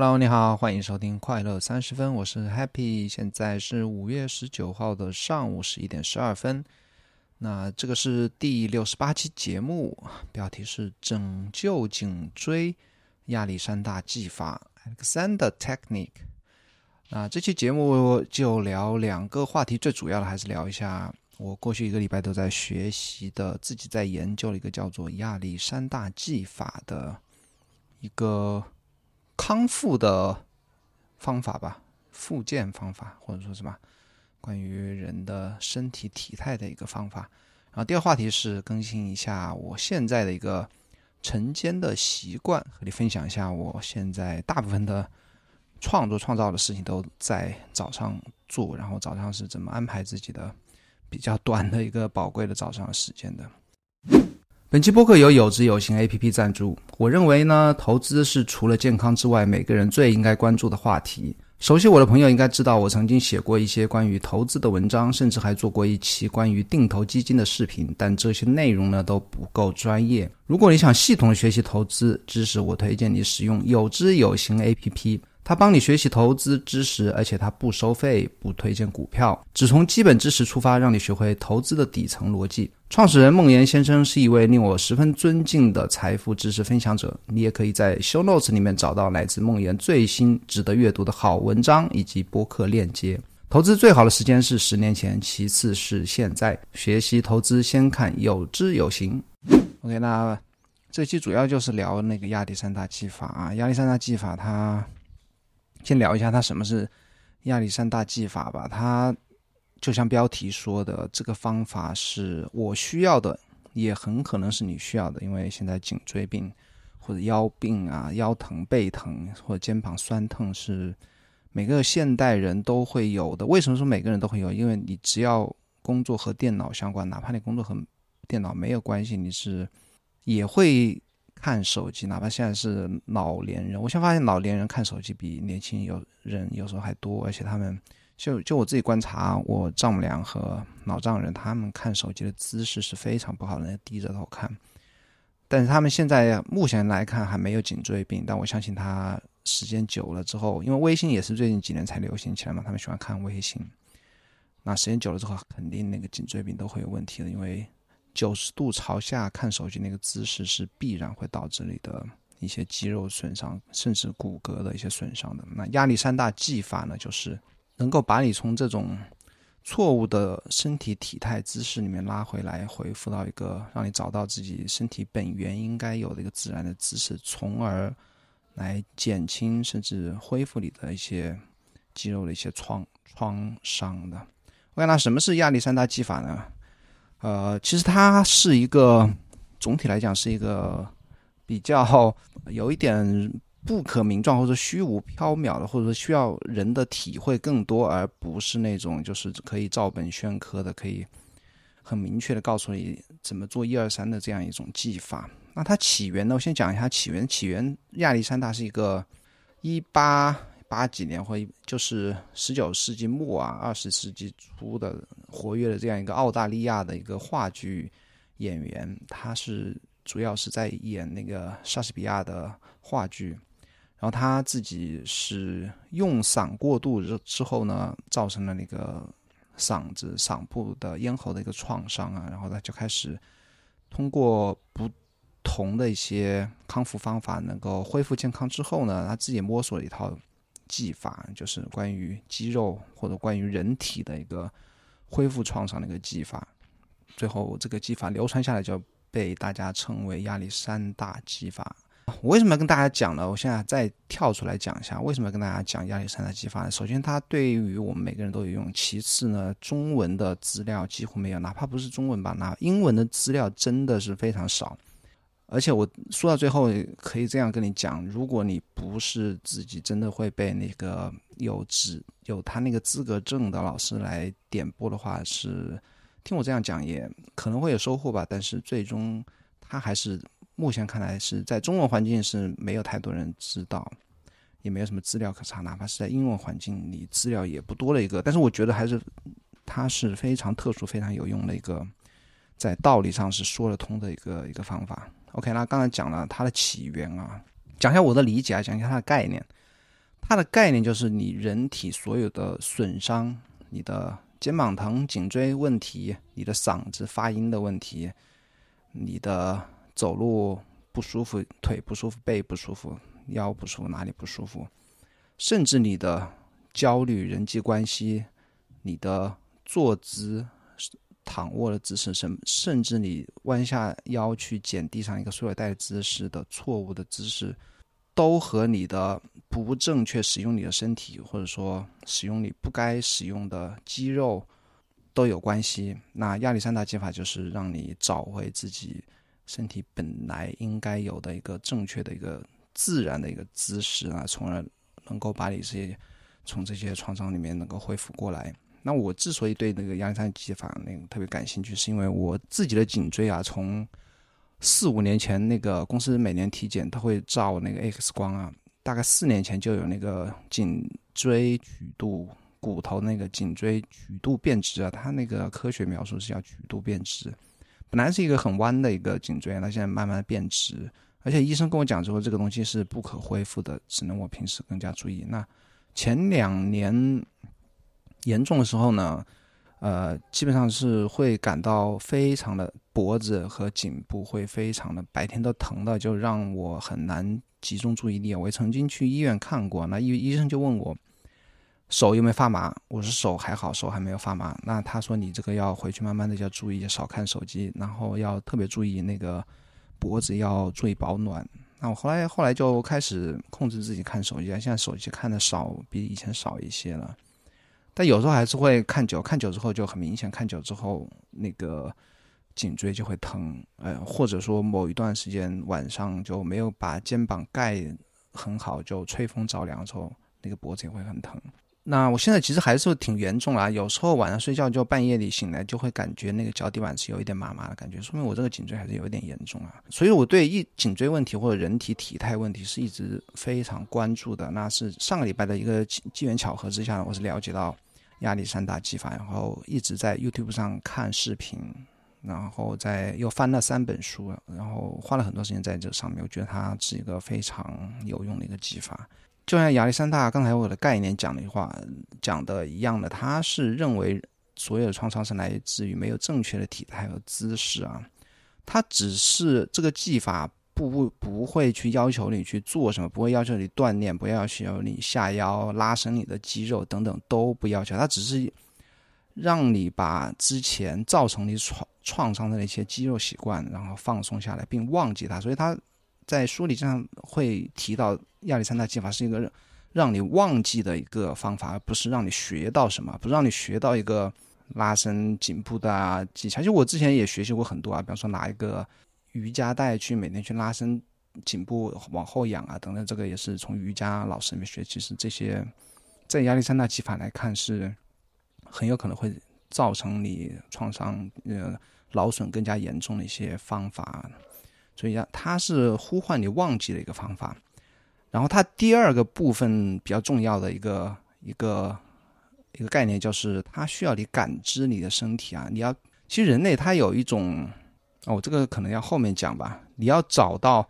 Hello，你好，欢迎收听快乐三十分，我是 Happy，现在是五月十九号的上午十一点十二分。那这个是第六十八期节目，标题是拯救颈椎亚历山大技法 （Alexander Technique）。那这期节目就聊两个话题，最主要的还是聊一下我过去一个礼拜都在学习的、自己在研究的一个叫做亚历山大技法的一个。康复的方法吧，复健方法，或者说什么关于人的身体体态的一个方法。然后第二话题是更新一下我现在的一个晨间的习惯，和你分享一下我现在大部分的创作创造的事情都在早上做，然后早上是怎么安排自己的比较短的一个宝贵的早上时间的。本期播客由有知有行 A P P 赞助。我认为呢，投资是除了健康之外，每个人最应该关注的话题。熟悉我的朋友应该知道，我曾经写过一些关于投资的文章，甚至还做过一期关于定投基金的视频。但这些内容呢都不够专业。如果你想系统学习投资知识，我推荐你使用有知有行 A P P。他帮你学习投资知识，而且他不收费，不推荐股票，只从基本知识出发，让你学会投资的底层逻辑。创始人孟岩先生是一位令我十分尊敬的财富知识分享者。你也可以在 Show Notes 里面找到来自孟岩最新值得阅读的好文章以及播客链接。投资最好的时间是十年前，其次是现在。学习投资先看有知有行。OK，那这期主要就是聊那个亚历山大技法啊，亚历山大技法它。先聊一下它什么是亚历山大技法吧。它就像标题说的，这个方法是我需要的，也很可能是你需要的。因为现在颈椎病或者腰病啊、腰疼、背疼或者肩膀酸痛是每个现代人都会有的。为什么说每个人都会有？因为你只要工作和电脑相关，哪怕你工作和电脑没有关系，你是也会。看手机，哪怕现在是老年人，我现在发现老年人看手机比年轻有人有时候还多，而且他们就就我自己观察，我丈母娘和老丈人他们看手机的姿势是非常不好的，低着头看。但是他们现在目前来看还没有颈椎病，但我相信他时间久了之后，因为微信也是最近几年才流行起来嘛，他们喜欢看微信，那时间久了之后，肯定那个颈椎病都会有问题的，因为。九十度朝下看手机那个姿势是必然会导致你的一些肌肉损伤，甚至骨骼的一些损伤的。那亚历山大技法呢，就是能够把你从这种错误的身体体态姿势里面拉回来，恢复到一个让你找到自己身体本源应该有的一个自然的姿势，从而来减轻甚至恢复你的一些肌肉的一些创创伤的。OK，那什么是亚历山大技法呢？呃，其实它是一个总体来讲是一个比较 有一点不可名状或者虚无缥缈的，或者说需要人的体会更多，而不是那种就是可以照本宣科的，可以很明确的告诉你怎么做一二三的这样一种技法。那它起源呢？我先讲一下起源。起源亚历山大是一个一八。八几年或就是十九世纪末啊，二十世纪初的活跃的这样一个澳大利亚的一个话剧演员，他是主要是在演那个莎士比亚的话剧，然后他自己是用嗓过度之之后呢，造成了那个嗓子嗓部的咽喉的一个创伤啊，然后他就开始通过不同的一些康复方法能够恢复健康之后呢，他自己摸索了一套。技法就是关于肌肉或者关于人体的一个恢复创伤的一个技法，最后这个技法流传下来，就被大家称为亚历山大技法。我为什么要跟大家讲呢？我现在再跳出来讲一下，为什么要跟大家讲亚历山大技法呢？首先，它对于我们每个人都有用；其次呢，中文的资料几乎没有，哪怕不是中文吧，那英文的资料真的是非常少。而且我说到最后，可以这样跟你讲：如果你不是自己真的会被那个有资有他那个资格证的老师来点播的话，是听我这样讲也可能会有收获吧。但是最终他还是目前看来是在中文环境是没有太多人知道，也没有什么资料可查。哪怕是在英文环境里，资料也不多的一个。但是我觉得还是它是非常特殊、非常有用的一个，在道理上是说得通的一个一个方法。OK，那刚才讲了它的起源啊，讲一下我的理解啊，讲一下它的概念。它的概念就是你人体所有的损伤，你的肩膀疼、颈椎问题，你的嗓子发音的问题，你的走路不舒服、腿不舒服、背不舒服、腰不舒服、哪里不舒服，甚至你的焦虑、人际关系，你的坐姿。躺卧的姿势，甚甚至你弯下腰去捡地上一个塑料袋的姿势的错误的姿势，都和你的不正确使用你的身体，或者说使用你不该使用的肌肉都有关系。那亚历山大技法就是让你找回自己身体本来应该有的一个正确的一个自然的一个姿势啊，从而能够把你这些从这些创伤里面能够恢复过来。那我之所以对那个亚历山技法那个特别感兴趣，是因为我自己的颈椎啊，从四五年前那个公司每年体检，他会照那个 X 光啊，大概四年前就有那个颈椎曲度骨头那个颈椎曲度变直啊，它那个科学描述是叫曲度变直，本来是一个很弯的一个颈椎，它现在慢慢变直，而且医生跟我讲说这个东西是不可恢复的，只能我平时更加注意。那前两年。严重的时候呢，呃，基本上是会感到非常的脖子和颈部会非常的白天都疼的，就让我很难集中注意力。我曾经去医院看过，那医医生就问我手有没有发麻，我说手还好，手还没有发麻。那他说你这个要回去慢慢的要注意，少看手机，然后要特别注意那个脖子要注意保暖。那我后来后来就开始控制自己看手机，现在手机看的少，比以前少一些了。但有时候还是会看久，看久之后就很明显，看久之后那个颈椎就会疼，呃，或者说某一段时间晚上就没有把肩膀盖很好，就吹风着凉之后，那个脖子也会很疼。那我现在其实还是挺严重啦，有时候晚上睡觉就半夜里醒来就会感觉那个脚底板是有一点麻麻的感觉，说明我这个颈椎还是有一点严重啊。所以我对一颈椎问题或者人体体态问题是一直非常关注的。那是上个礼拜的一个机缘巧合之下，我是了解到。亚历山大技法，然后一直在 YouTube 上看视频，然后在又翻了三本书，然后花了很多时间在这上面。我觉得它是一个非常有用的一个技法。就像亚历山大刚才我的概念讲的话讲的一样的，他是认为所有的创伤是来自于没有正确的体态和姿势啊，他只是这个技法。不不不会去要求你去做什么，不会要求你锻炼，不要求你下腰拉伸你的肌肉等等都不要求，它只是让你把之前造成你创创伤的那些肌肉习惯，然后放松下来，并忘记它。所以他在书里这样会提到亚历山大技法是一个让你忘记的一个方法，而不是让你学到什么，不是让你学到一个拉伸颈部的技巧。其实我之前也学习过很多啊，比方说拿一个。瑜伽带去每天去拉伸颈部往后仰啊等等，这个也是从瑜伽老师里面学。其实这些在亚历山大技法来看是很有可能会造成你创伤呃劳损更加严重的一些方法，所以呀，它是呼唤你忘记的一个方法。然后它第二个部分比较重要的一个一个一个概念就是它需要你感知你的身体啊，你要其实人类它有一种。哦，这个可能要后面讲吧。你要找到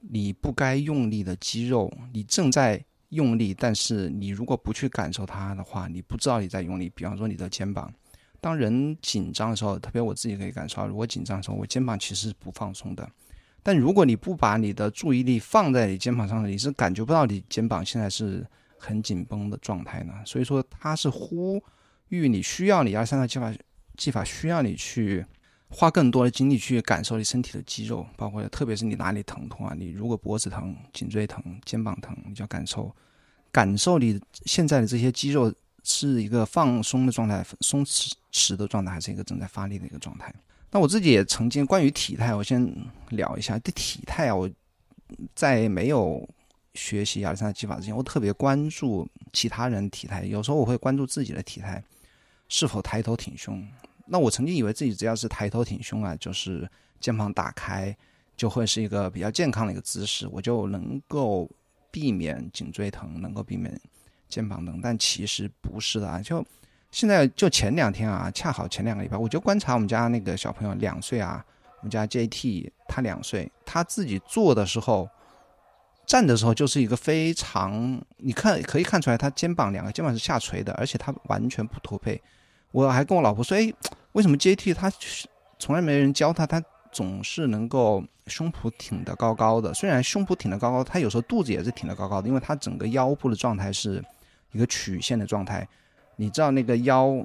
你不该用力的肌肉，你正在用力，但是你如果不去感受它的话，你不知道你在用力。比方说你的肩膀，当人紧张的时候，特别我自己可以感受到，如果紧张的时候，我肩膀其实是不放松的。但如果你不把你的注意力放在你肩膀上，你是感觉不到你肩膀现在是很紧绷的状态呢。所以说，它是呼吁你需要你二三的技法，技法需要你去。花更多的精力去感受你身体的肌肉，包括特别是你哪里疼痛啊？你如果脖子疼、颈椎疼、肩膀疼，你就要感受，感受你现在的这些肌肉是一个放松的状态、松弛弛的状态，还是一个正在发力的一个状态？那我自己也曾经关于体态，我先聊一下。对体态啊，我在没有学习亚历山大技法之前，我特别关注其他人体态，有时候我会关注自己的体态是否抬头挺胸。那我曾经以为自己只要是抬头挺胸啊，就是肩膀打开，就会是一个比较健康的一个姿势，我就能够避免颈椎疼，能够避免肩膀疼。但其实不是的啊！就现在就前两天啊，恰好前两个礼拜，我就观察我们家那个小朋友两岁啊，我们家 JT 他两岁，他自己坐的时候，站的时候就是一个非常，你看可以看出来，他肩膀两个肩膀是下垂的，而且他完全不驼背。我还跟我老婆说，哎，为什么 JT 他从来没人教他，他总是能够胸脯挺得高高的。虽然胸脯挺得高高，他有时候肚子也是挺得高高的，因为他整个腰部的状态是一个曲线的状态。你知道那个腰。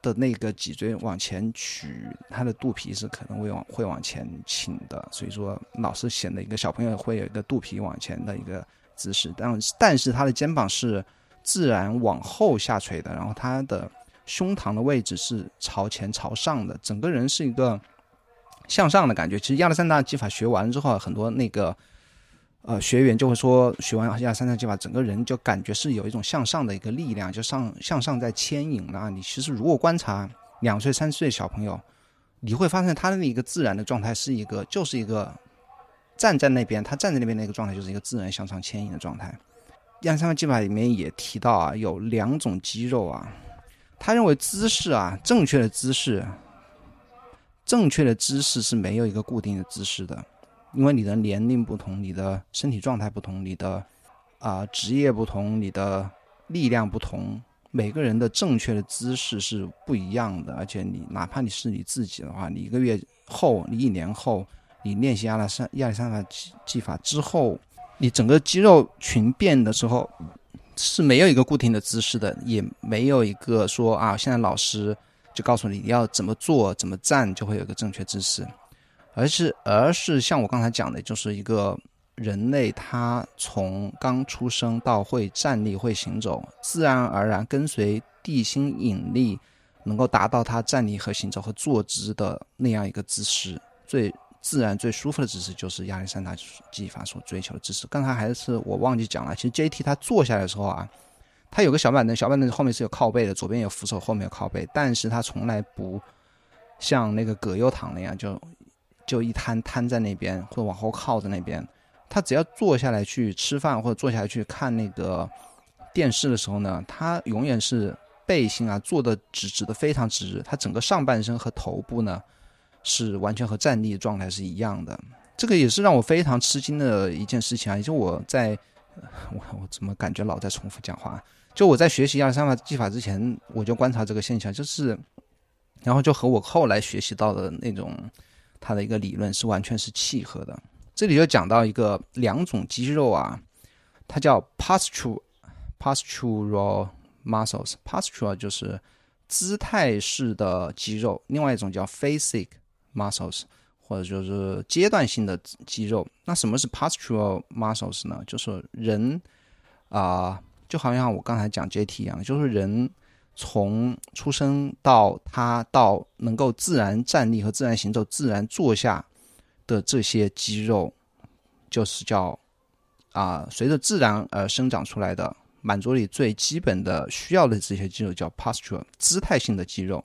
的那个脊椎往前曲，他的肚皮是可能会往会往前倾的，所以说老是显得一个小朋友会有一个肚皮往前的一个姿势，但但是他的肩膀是自然往后下垂的，然后他的胸膛的位置是朝前朝上的，整个人是一个向上的感觉。其实亚历山大技法学完之后，很多那个。呃，学员就会说，学完亚历山大技法，整个人就感觉是有一种向上的一个力量，就上向上在牵引了。你其实如果观察两岁、三岁小朋友，你会发现他的那个自然的状态是一个，就是一个站在那边，他站在那边那个状态就是一个自然向上牵引的状态。亚历山大技法里面也提到啊，有两种肌肉啊，他认为姿势啊，正确的姿势，正确的姿势是没有一个固定的姿势的。因为你的年龄不同，你的身体状态不同，你的啊职业不同，你的力量不同，每个人的正确的姿势是不一样的。而且你哪怕你是你自己的话，你一个月后，你一年后，你练习亚历山亚历山大技技法之后，你整个肌肉群变的时候是没有一个固定的姿势的，也没有一个说啊，现在老师就告诉你要怎么做，怎么站，就会有一个正确姿势。而是，而是像我刚才讲的，就是一个人类，他从刚出生到会站立、会行走，自然而然跟随地心引力，能够达到他站立和行走和坐姿的那样一个姿势，最自然、最舒服的姿势，就是亚历山大技法所追求的姿势。刚才还是我忘记讲了，其实 JT 他坐下来的时候啊，他有个小板凳，小板凳后面是有靠背的，左边有扶手，后面有靠背，但是他从来不像那个葛优躺那样就。就一瘫瘫在那边，或者往后靠在那边。他只要坐下来去吃饭，或者坐下来去看那个电视的时候呢，他永远是背心啊坐的直直的，非常直。他整个上半身和头部呢，是完全和站立的状态是一样的。这个也是让我非常吃惊的一件事情啊！就我在，我我怎么感觉老在重复讲话？就我在学习亚三法技法之前，我就观察这个现象，就是，然后就和我后来学习到的那种。它的一个理论是完全是契合的。这里就讲到一个两种肌肉啊，它叫 postural postural muscles。postural 就是姿态式的肌肉，另外一种叫 physic muscles，或者就是阶段性的肌肉。那什么是 postural muscles 呢？就是人啊，就好像我刚才讲 JT 一样，就是人。从出生到他到能够自然站立和自然行走、自然坐下的这些肌肉，就是叫啊，随着自然而生长出来的，满足你最基本的需要的这些肌肉叫 posture，姿态性的肌肉。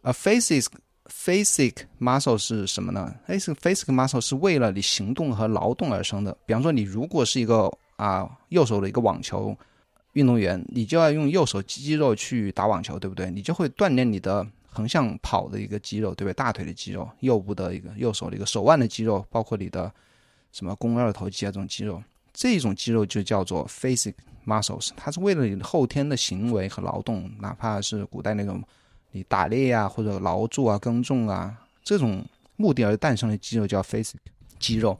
而 physic physic muscle 是什么呢？physic physic muscle 是为了你行动和劳动而生的。比方说，你如果是一个啊右手的一个网球。运动员，你就要用右手肌肉去打网球，对不对？你就会锻炼你的横向跑的一个肌肉，对不对？大腿的肌肉，右部的一个右手的一个手腕的肌肉，包括你的什么肱二头肌啊这种肌肉，这种肌肉就叫做 physic muscles，它是为了你后天的行为和劳动，哪怕是古代那种你打猎啊或者劳作啊耕种啊这种目的而诞生的肌肉叫 physic 肌肉。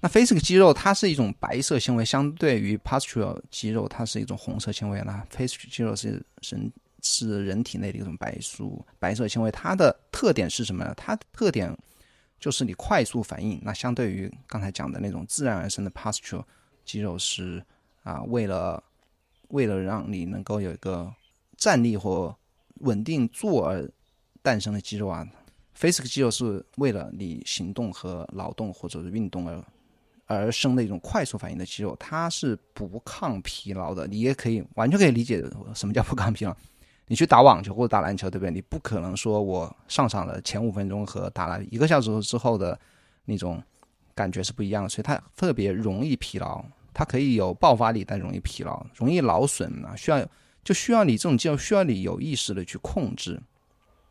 那 physic 肌肉它是一种白色纤维，相对于 postural 肌肉，它是一种红色纤维。那 face 肌肉是人是人体内的一种白素白色纤维，它的特点是什么呢？它的特点就是你快速反应。那相对于刚才讲的那种自然而生的 postural 肌肉，是啊，为了为了让你能够有一个站立或稳定坐而诞生的肌肉啊。，FAC 力肌肉是为了你行动和劳动或者是运动而。而生的一种快速反应的肌肉，它是不抗疲劳的。你也可以完全可以理解什么叫不抗疲劳。你去打网球或者打篮球，对不对？你不可能说我上场的前五分钟和打了一个小时之后的那种感觉是不一样的，所以它特别容易疲劳。它可以有爆发力，但容易疲劳，容易劳损啊。需要就需要你这种肌肉，需要你有意识的去控制。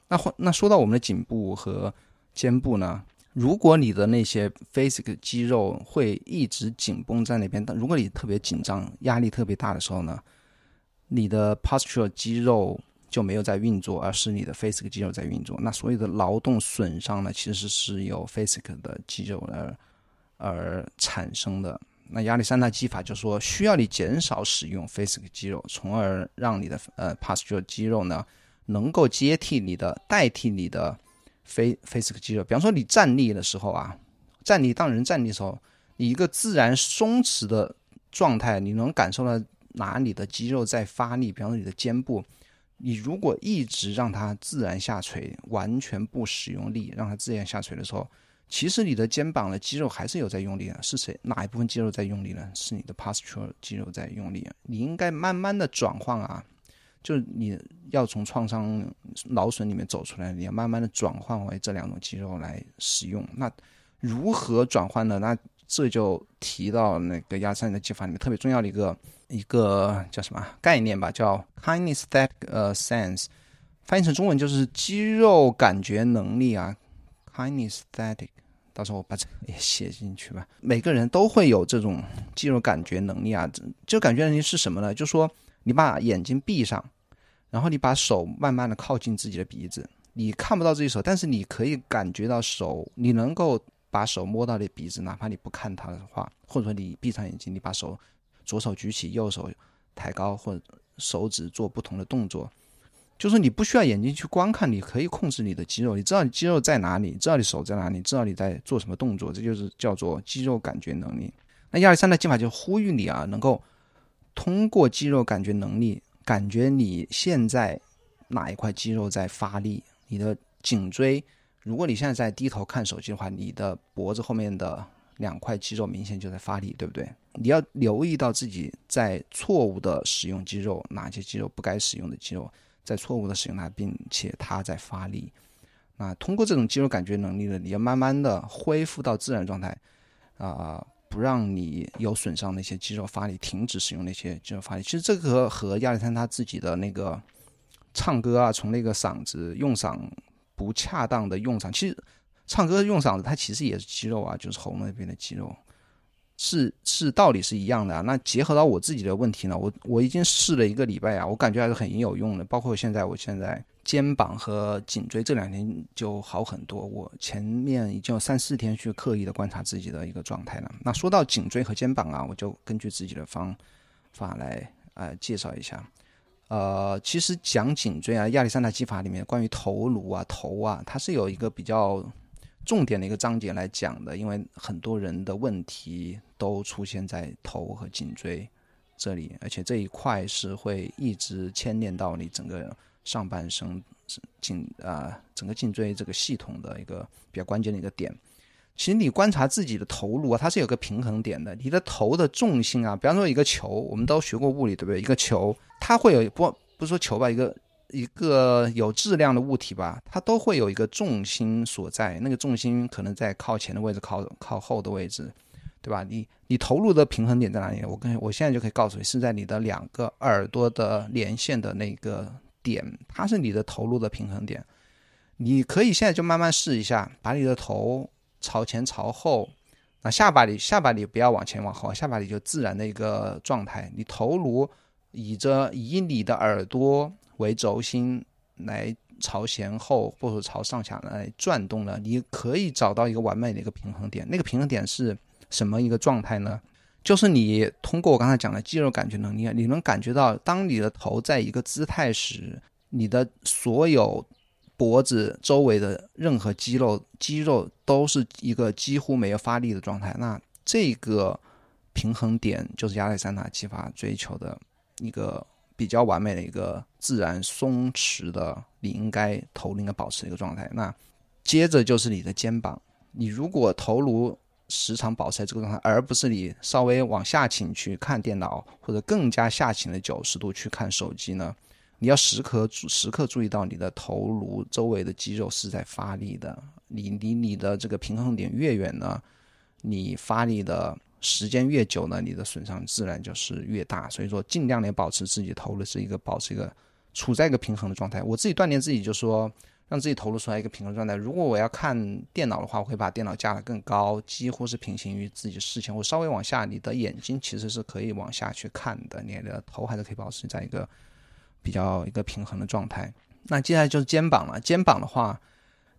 那那说到我们的颈部和肩部呢？如果你的那些 physical 肌肉会一直紧绷在那边，但如果你特别紧张、压力特别大的时候呢，你的 posture 肌肉就没有在运作，而是你的 physical 肌肉在运作。那所有的劳动损伤呢，其实是由 physical 的肌肉而而产生的。那亚历山大技法就说，需要你减少使用 physical 肌肉，从而让你的呃 posture 肌肉呢，能够接替你的、代替你的。非 physical 肌肉，比方说你站立的时候啊，站立当人站立的时候，你一个自然松弛的状态，你能感受到哪里的肌肉在发力。比方说你的肩部，你如果一直让它自然下垂，完全不使用力，让它自然下垂的时候，其实你的肩膀的肌肉还是有在用力的。是谁哪一部分肌肉在用力呢？是你的 posture 肌肉在用力。你应该慢慢的转换啊。就是你要从创伤劳损里面走出来，你要慢慢的转换为这两种肌肉来使用。那如何转换呢？那这就提到那个亚三的技法里面特别重要的一个一个叫什么概念吧，叫 kinesthetic 呃 sense，翻译成中文就是肌肉感觉能力啊。kinesthetic，到时候我把这个也写进去吧。每个人都会有这种肌肉感觉能力啊，这感觉能力是什么呢？就说你把眼睛闭上。然后你把手慢慢的靠近自己的鼻子，你看不到自己手，但是你可以感觉到手，你能够把手摸到你鼻子，哪怕你不看它的话，或者说你闭上眼睛，你把手左手举起，右手抬高，或者手指做不同的动作，就是你不需要眼睛去观看，你可以控制你的肌肉，你知道肌肉在哪里，知道你手在哪里，知道你在做什么动作，这就是叫做肌肉感觉能力。那亚历山大技法就呼吁你啊，能够通过肌肉感觉能力。感觉你现在哪一块肌肉在发力？你的颈椎，如果你现在在低头看手机的话，你的脖子后面的两块肌肉明显就在发力，对不对？你要留意到自己在错误的使用肌肉，哪些肌肉不该使用的肌肉在错误的使用它，并且它在发力。那通过这种肌肉感觉能力呢，你要慢慢的恢复到自然状态，啊。不让你有损伤那些肌肉发力，停止使用那些肌肉发力。其实这个和亚历山他自己的那个唱歌啊，从那个嗓子用嗓不恰当的用嗓，其实唱歌用嗓子它其实也是肌肉啊，就是喉咙那边的肌肉，是是道理是一样的啊。那结合到我自己的问题呢，我我已经试了一个礼拜啊，我感觉还是很有用的。包括现在，我现在。肩膀和颈椎这两天就好很多。我前面已经有三四天去刻意的观察自己的一个状态了。那说到颈椎和肩膀啊，我就根据自己的方法来呃介绍一下。呃，其实讲颈椎啊，亚历山大技法里面关于头颅啊、头啊，它是有一个比较重点的一个章节来讲的。因为很多人的问题都出现在头和颈椎这里，而且这一块是会一直牵连到你整个。上半身颈啊，整个颈椎这个系统的一个比较关键的一个点。其实你观察自己的头颅啊，它是有个平衡点的。你的头的重心啊，比方说一个球，我们都学过物理，对不对？一个球它会有不不是说球吧，一个一个有质量的物体吧，它都会有一个重心所在。那个重心可能在靠前的位置，靠靠后的位置，对吧？你你头颅的平衡点在哪里？我跟我现在就可以告诉你，是在你的两个耳朵的连线的那个。点，它是你的头颅的平衡点。你可以现在就慢慢试一下，把你的头朝前朝后，那下巴里下巴里不要往前往后，下巴里就自然的一个状态。你头颅倚着以你的耳朵为轴心来朝前后或者朝上下来转动了，你可以找到一个完美的一个平衡点。那个平衡点是什么一个状态呢？就是你通过我刚才讲的肌肉感觉能力，你能感觉到，当你的头在一个姿态时，你的所有脖子周围的任何肌肉肌肉都是一个几乎没有发力的状态。那这个平衡点就是亚历山大技法追求的一个比较完美的一个自然松弛的，你应该头应该保持一个状态。那接着就是你的肩膀，你如果头颅。时常保持在这个状态，而不是你稍微往下倾去看电脑，或者更加下倾的九十度去看手机呢？你要时刻时刻注意到你的头颅周围的肌肉是在发力的。你离你的这个平衡点越远呢，你发力的时间越久呢，你的损伤自然就是越大。所以说，尽量的保持自己头颅是一个保持一个处在一个平衡的状态。我自己锻炼自己就说。让自己投入出来一个平衡状态。如果我要看电脑的话，我会把电脑架得更高，几乎是平行于自己视线。我稍微往下，你的眼睛其实是可以往下去看的，你的头还是可以保持在一个比较一个平衡的状态。那接下来就是肩膀了。肩膀的话，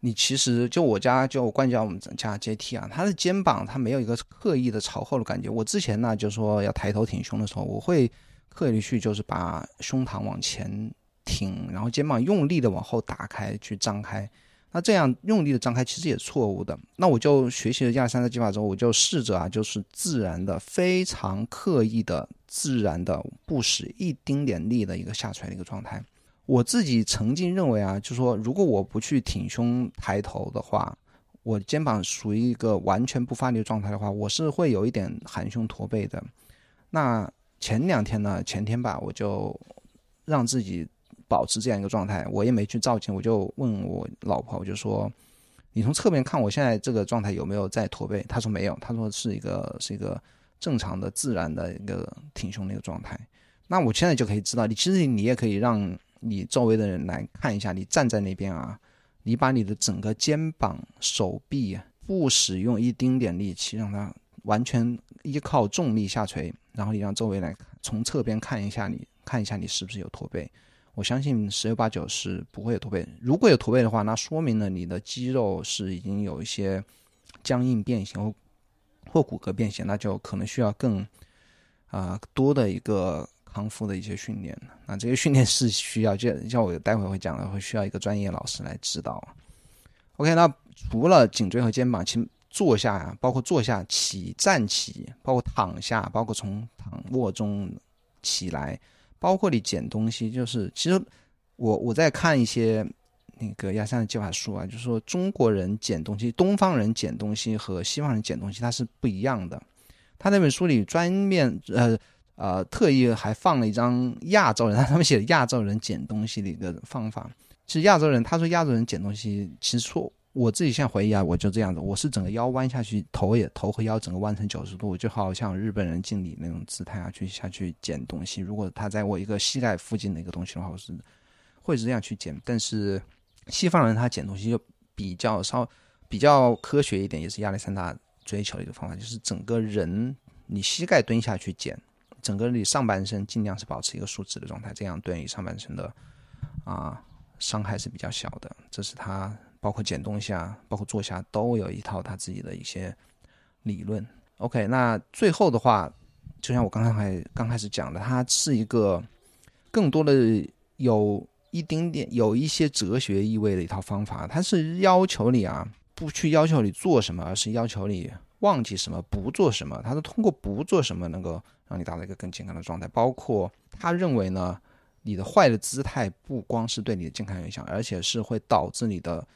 你其实就我家就我关键我们整家阶梯啊，他的肩膀他没有一个刻意的朝后的感觉。我之前呢就说要抬头挺胸的时候，我会刻意去就是把胸膛往前。挺，然后肩膀用力的往后打开去张开，那这样用力的张开其实也错误的。那我就学习了亚历山大技法之后，我就试着啊，就是自然的、非常刻意的、自然的，不使一丁点力的一个下垂的一个状态。我自己曾经认为啊，就说如果我不去挺胸抬头的话，我肩膀属于一个完全不发力状态的话，我是会有一点含胸驼背的。那前两天呢，前天吧，我就让自己。保持这样一个状态，我也没去照镜，我就问我老婆，我就说，你从侧面看我现在这个状态有没有在驼背？她说没有，她说是一个是一个正常的自然的一个挺胸的一个状态。那我现在就可以知道，你其实你也可以让你周围的人来看一下，你站在那边啊，你把你的整个肩膀、手臂不使用一丁点力气，让它完全依靠重力下垂，然后你让周围来从侧边看一下，你看一下你是不是有驼背。我相信十有八九是不会有驼背。如果有驼背的话，那说明了你的肌肉是已经有一些僵硬变形或或骨骼变形，那就可能需要更啊多的一个康复的一些训练。那这些训练是需要，就像我待会会讲的，会需要一个专业老师来指导。OK，那除了颈椎和肩膀，其坐下呀，包括坐下、起、站起，包括躺下，包括从躺卧中起来。包括你捡东西，就是其实我我在看一些那个亚山的计划书啊，就是说中国人捡东西，东方人捡东西和西方人捡东西它是不一样的。他那本书里专面呃呃特意还放了一张亚洲人，他们写的亚洲人捡东西的一个方法。其实亚洲人他说亚洲人捡东西其实错。我自己现在回忆啊，我就这样子，我是整个腰弯下去，头也头和腰整个弯成九十度，就好像日本人敬礼那种姿态啊，去下去捡东西。如果他在我一个膝盖附近的一个东西的话，我是会是这样去捡。但是西方人他捡东西就比较稍比较科学一点，也是亚历山大追求的一个方法，就是整个人你膝盖蹲下去捡，整个你上半身尽量是保持一个竖直的状态，这样对你上半身的啊伤害是比较小的。这是他。包括捡东西啊，包括坐下，都有一套他自己的一些理论。OK，那最后的话，就像我刚刚还刚开始讲的，它是一个更多的有一丁点有一些哲学意味的一套方法。它是要求你啊，不去要求你做什么，而是要求你忘记什么，不做什么。他是通过不做什么，能够让你达到一个更健康的状态。包括他认为呢，你的坏的姿态不光是对你的健康影响，而且是会导致你的。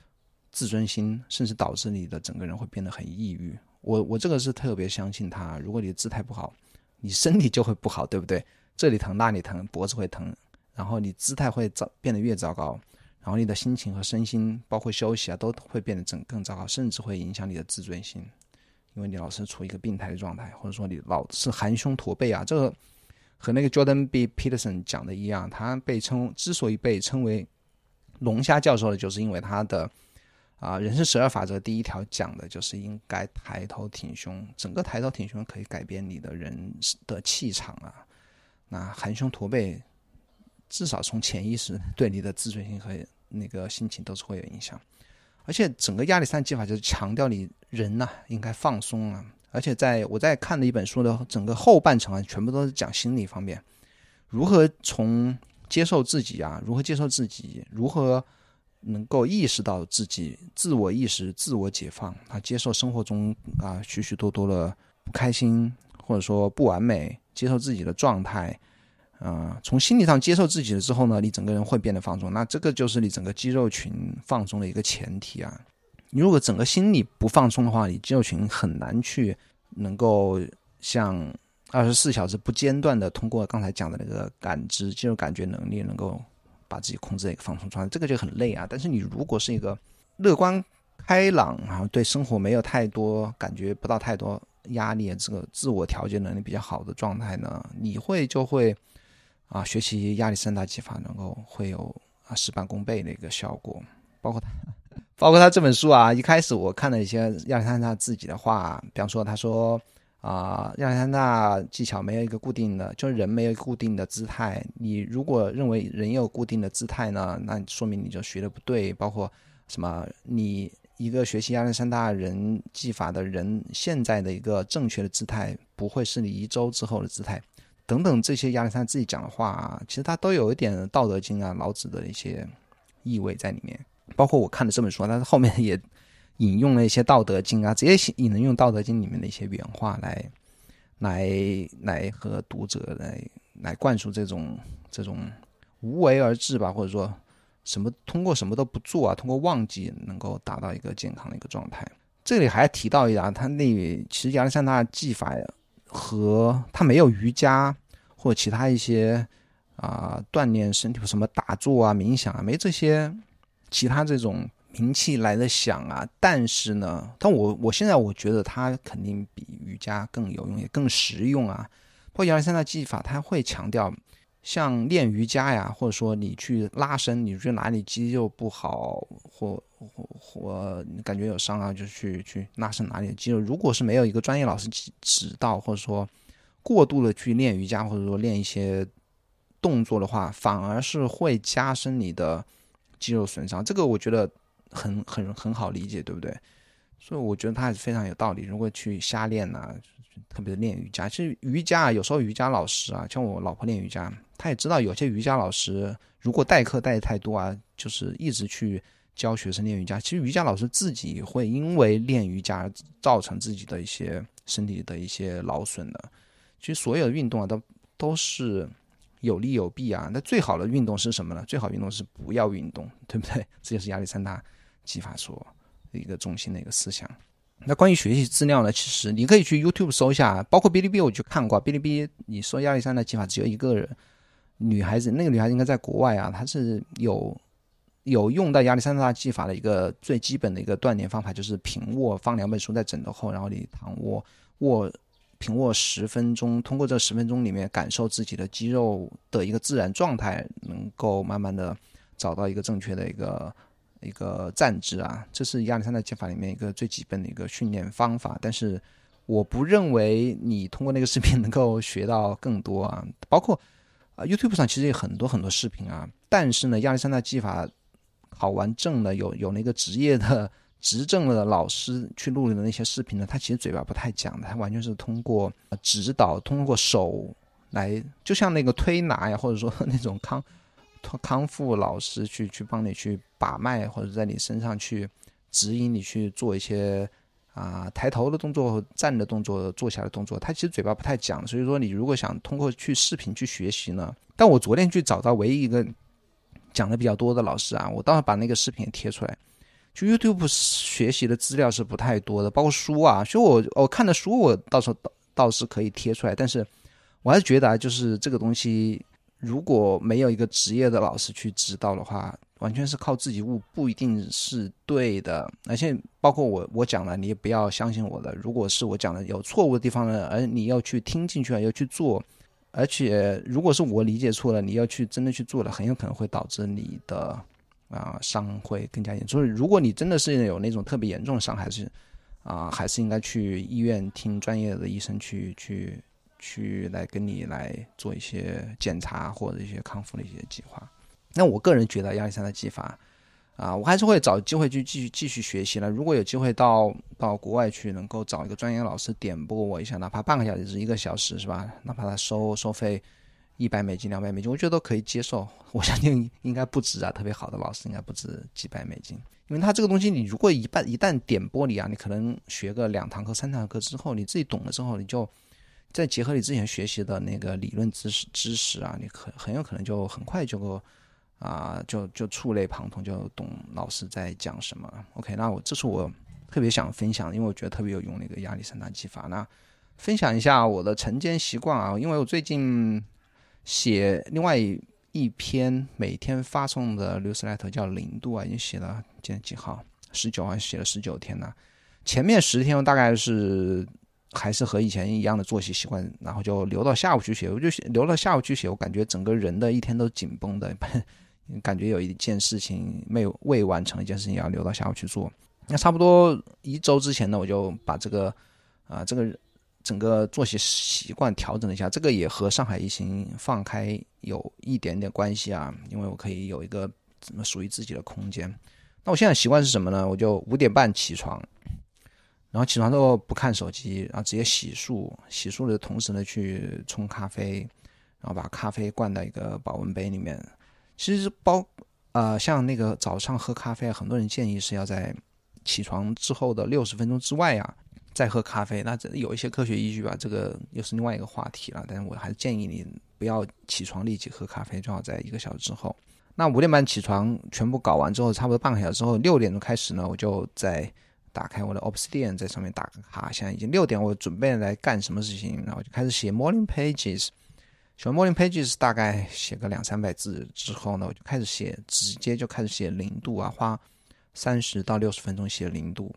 自尊心，甚至导致你的整个人会变得很抑郁。我我这个是特别相信他。如果你的姿态不好，你身体就会不好，对不对？这里疼那里疼，脖子会疼，然后你姿态会糟变得越糟糕，然后你的心情和身心，包括休息啊，都会变得整更糟糕，甚至会影响你的自尊心，因为你老是处于一个病态的状态，或者说你老是含胸驼背啊。这个和那个 Jordan B. Peterson 讲的一样，他被称之所以被称为龙虾教授的，就是因为他的。啊，人生十二法则第一条讲的就是应该抬头挺胸，整个抬头挺胸可以改变你的人的气场啊。那含胸驼背，至少从潜意识对你的自尊心和那个心情都是会有影响。而且整个亚历山计划就是强调你人呐应该放松啊。而且在我在看的一本书的整个后半程啊，全部都是讲心理方面，如何从接受自己啊，如何接受自己，如何。能够意识到自己自我意识、自我解放啊，接受生活中啊许许多多的不开心或者说不完美，接受自己的状态，啊，从心理上接受自己了之后呢，你整个人会变得放松。那这个就是你整个肌肉群放松的一个前提啊。你如果整个心理不放松的话，你肌肉群很难去能够像二十四小时不间断的通过刚才讲的那个感知肌肉感觉能力能够。把自己控制在一个放松状态，这个就很累啊。但是你如果是一个乐观开朗然后，对生活没有太多感觉不到太多压力，这个自我调节能力比较好的状态呢，你会就会啊学习亚历山大技法，能够会有啊事半功倍的一个效果。包括他，包括他这本书啊。一开始我看了一些亚历山大自己的话，比方说他说啊，亚历山大技巧没有一个固定的，就是人没有固定的姿态。你如果认为人有固定的姿态呢，那说明你就学的不对。包括什么，你一个学习亚历山大人技法的人，现在的一个正确的姿态，不会是你一周之后的姿态。等等这些亚历山大自己讲的话啊，其实他都有一点《道德经》啊、老子的一些意味在里面。包括我看的这本书，但是后面也引用了一些《道德经》啊，直接引用《道德经》里面的一些原话来，来来和读者来来灌输这种这种无为而治吧，或者说什么通过什么都不做啊，通过忘记能够达到一个健康的一个状态。这里还提到一下，他那其实亚历山大技法呀和他没有瑜伽。或者其他一些啊锻炼身体什么打坐啊冥想啊没这些其他这种名气来的响啊，但是呢，但我我现在我觉得它肯定比瑜伽更有用也更实用啊。包括亚历山大技法，他会强调像练瑜伽呀，或者说你去拉伸，你觉得哪里肌肉不好或或感觉有伤啊，就去去拉伸哪里的肌肉。如果是没有一个专业老师指指导，或者说。过度的去练瑜伽，或者说练一些动作的话，反而是会加深你的肌肉损伤。这个我觉得很很很好理解，对不对？所以我觉得他还是非常有道理。如果去瞎练呢，特别是练瑜伽，其实瑜伽有时候瑜伽老师啊，像我老婆练瑜伽，她也知道有些瑜伽老师如果代课代太多啊，就是一直去教学生练瑜伽。其实瑜伽老师自己会因为练瑜伽造成自己的一些身体的一些劳损的。其实所有的运动啊，都都是有利有弊啊。那最好的运动是什么呢？最好运动是不要运动，对不对？这就是亚历山大技法所一个中心的一个思想。那关于学习资料呢？其实你可以去 YouTube 搜一下，包括哔哩哔哩，我去看过。哔哩哔哩，你说亚历山大技法只有一个人，女孩子，那个女孩子应该在国外啊，她是有有用到亚历山大技法的一个最基本的一个锻炼方法，就是平卧，放两本书在枕头后，然后你躺卧卧。平卧十分钟，通过这十分钟里面感受自己的肌肉的一个自然状态，能够慢慢的找到一个正确的一个一个站姿啊，这是亚历山大技法里面一个最基本的一个训练方法。但是我不认为你通过那个视频能够学到更多啊，包括啊 YouTube 上其实有很多很多视频啊，但是呢，亚历山大技法考完证的有有那个职业的。执政的老师去录的那些视频呢，他其实嘴巴不太讲的，他完全是通过指导，通过手来，就像那个推拿呀，或者说那种康 康复老师去去帮你去把脉，或者在你身上去指引你去做一些啊抬头的动作、站的动作、坐下的动作，他其实嘴巴不太讲。所以说，你如果想通过去视频去学习呢，但我昨天去找到唯一一个讲的比较多的老师啊，我倒是把那个视频也贴出来。就 YouTube 学习的资料是不太多的，包括书啊，所以我我看的书我到时候倒倒是可以贴出来，但是我还是觉得啊，就是这个东西如果没有一个职业的老师去指导的话，完全是靠自己悟，不一定是对的。而且包括我我讲了，你也不要相信我的。如果是我讲的有错误的地方呢，而你要去听进去啊，要去做，而且如果是我理解错了，你要去真的去做了，很有可能会导致你的。啊，伤会更加严重。如果你真的是有那种特别严重的伤，还是啊，还是应该去医院听专业的医生去去去来跟你来做一些检查或者一些康复的一些计划。那我个人觉得亚历山大技法啊，我还是会找机会去继续继续学习了。如果有机会到到国外去，能够找一个专业老师点拨我一下，哪怕半个小时、一个小时，是吧？哪怕他收收费。一百美金、两百美金，我觉得都可以接受。我相信应该不止啊，特别好的老师应该不止几百美金。因为他这个东西，你如果一半一旦点拨你啊，你可能学个两堂课、三堂课之后，你自己懂了之后，你就再结合你之前学习的那个理论知识知识啊，你可很有可能就很快就够啊，就就触类旁通，就懂老师在讲什么。OK，那我这是我特别想分享，因为我觉得特别有用那个亚历山大技法。那分享一下我的晨间习惯啊，因为我最近。写另外一篇每天发送的 newsletter 叫零度啊，已经写了今天几号？十九号写了十九天了。前面十天大概是还是和以前一样的作息习惯，然后就留到下午去写。我就留到下午去写，我感觉整个人的一天都紧绷的，感觉有一件事情没有未完成，一件事情要留到下午去做。那差不多一周之前呢，我就把这个啊这个整个作息习惯调整了一下。这个也和上海疫情放开有一点点关系啊，因为我可以有一个怎么属于自己的空间。那我现在习惯是什么呢？我就五点半起床，然后起床之后不看手机，然后直接洗漱。洗漱的同时呢，去冲咖啡，然后把咖啡灌到一个保温杯里面。其实包呃，像那个早上喝咖啡，很多人建议是要在起床之后的六十分钟之外呀再喝咖啡。那这有一些科学依据吧，这个又是另外一个话题了。但是我还是建议你不要起床立即喝咖啡，最好在一个小时之后。那五点半起床，全部搞完之后，差不多半个小时之后，六点钟开始呢，我就在打开我的 Obsidian，在上面打个卡。现在已经六点，我准备来干什么事情？然后就开始写 Morning Pages。全 Morning Pages 大概写个两三百字之后呢，我就开始写，直接就开始写零度啊，花三十到六十分钟写零度，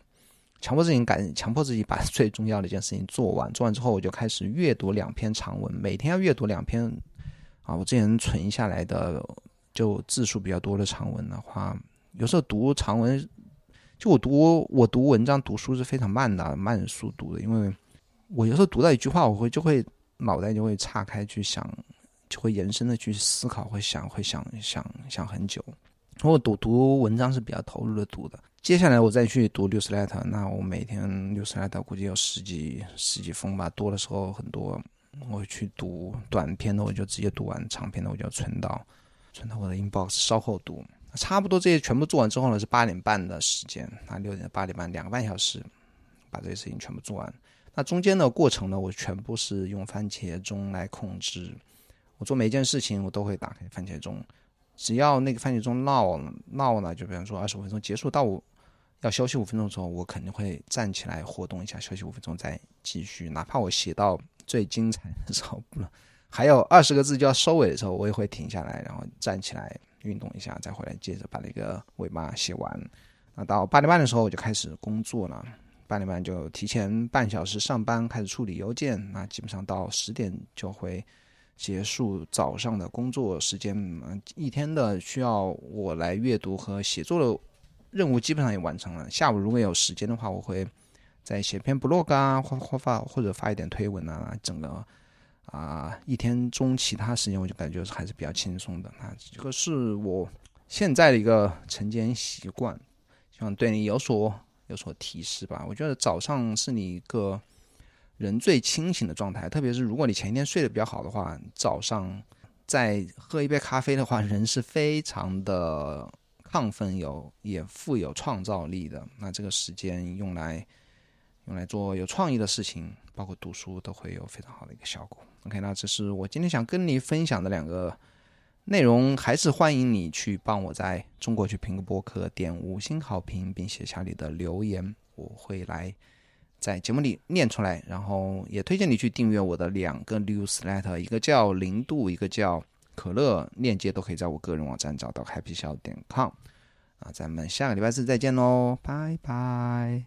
强迫自己赶，强迫自己把最重要的一件事情做完。做完之后，我就开始阅读两篇长文，每天要阅读两篇啊，我之前存下来的。就字数比较多的长文的话，有时候读长文，就我读我读文章读书是非常慢的，慢速读的，因为我有时候读到一句话，我会就会脑袋就会岔开去想，就会延伸的去思考，会想会想想想很久。我读读文章是比较投入的读的。接下来我再去读 newsletter，那我每天 newsletter 估计有十几十几封吧，多的时候很多。我去读短篇的，我就直接读完；长篇的，我就存到。存到我的 inbox，稍后读。差不多这些全部做完之后呢，是八点半的时间。那六点八点半，两个半小时，把这些事情全部做完。那中间的过程呢，我全部是用番茄钟来控制。我做每一件事情，我都会打开番茄钟。只要那个番茄钟闹闹呢，就比方说二十五分钟结束到我要休息五分钟的时候，我肯定会站起来活动一下，休息五分钟再继续。哪怕我写到最精彩的时候不。还有二十个字就要收尾的时候，我也会停下来，然后站起来运动一下，再回来接着把那个尾巴写完。那到八点半的时候我就开始工作了，八点半就提前半小时上班，开始处理邮件。那基本上到十点就会结束早上的工作时间。一天的需要我来阅读和写作的任务基本上也完成了。下午如果有时间的话，我会再写篇 blog 啊，或或发或者发一点推文啊，整个。啊，一天中其他时间我就感觉还是比较轻松的啊，这个是我现在的一个晨间习惯，希望对你有所有所提示吧。我觉得早上是你一个人最清醒的状态，特别是如果你前一天睡得比较好的话，早上再喝一杯咖啡的话，人是非常的亢奋，有也富有创造力的。那这个时间用来用来做有创意的事情，包括读书，都会有非常好的一个效果。OK，那这是我今天想跟你分享的两个内容，还是欢迎你去帮我在中国去评个播客，点五星好评，并写下你的留言，我会来在节目里念出来。然后也推荐你去订阅我的两个 newsletter，一个叫零度，一个叫可乐，链接都可以在我个人网站找到 happy 笑点 com。啊，咱们下个礼拜四再见喽，拜拜。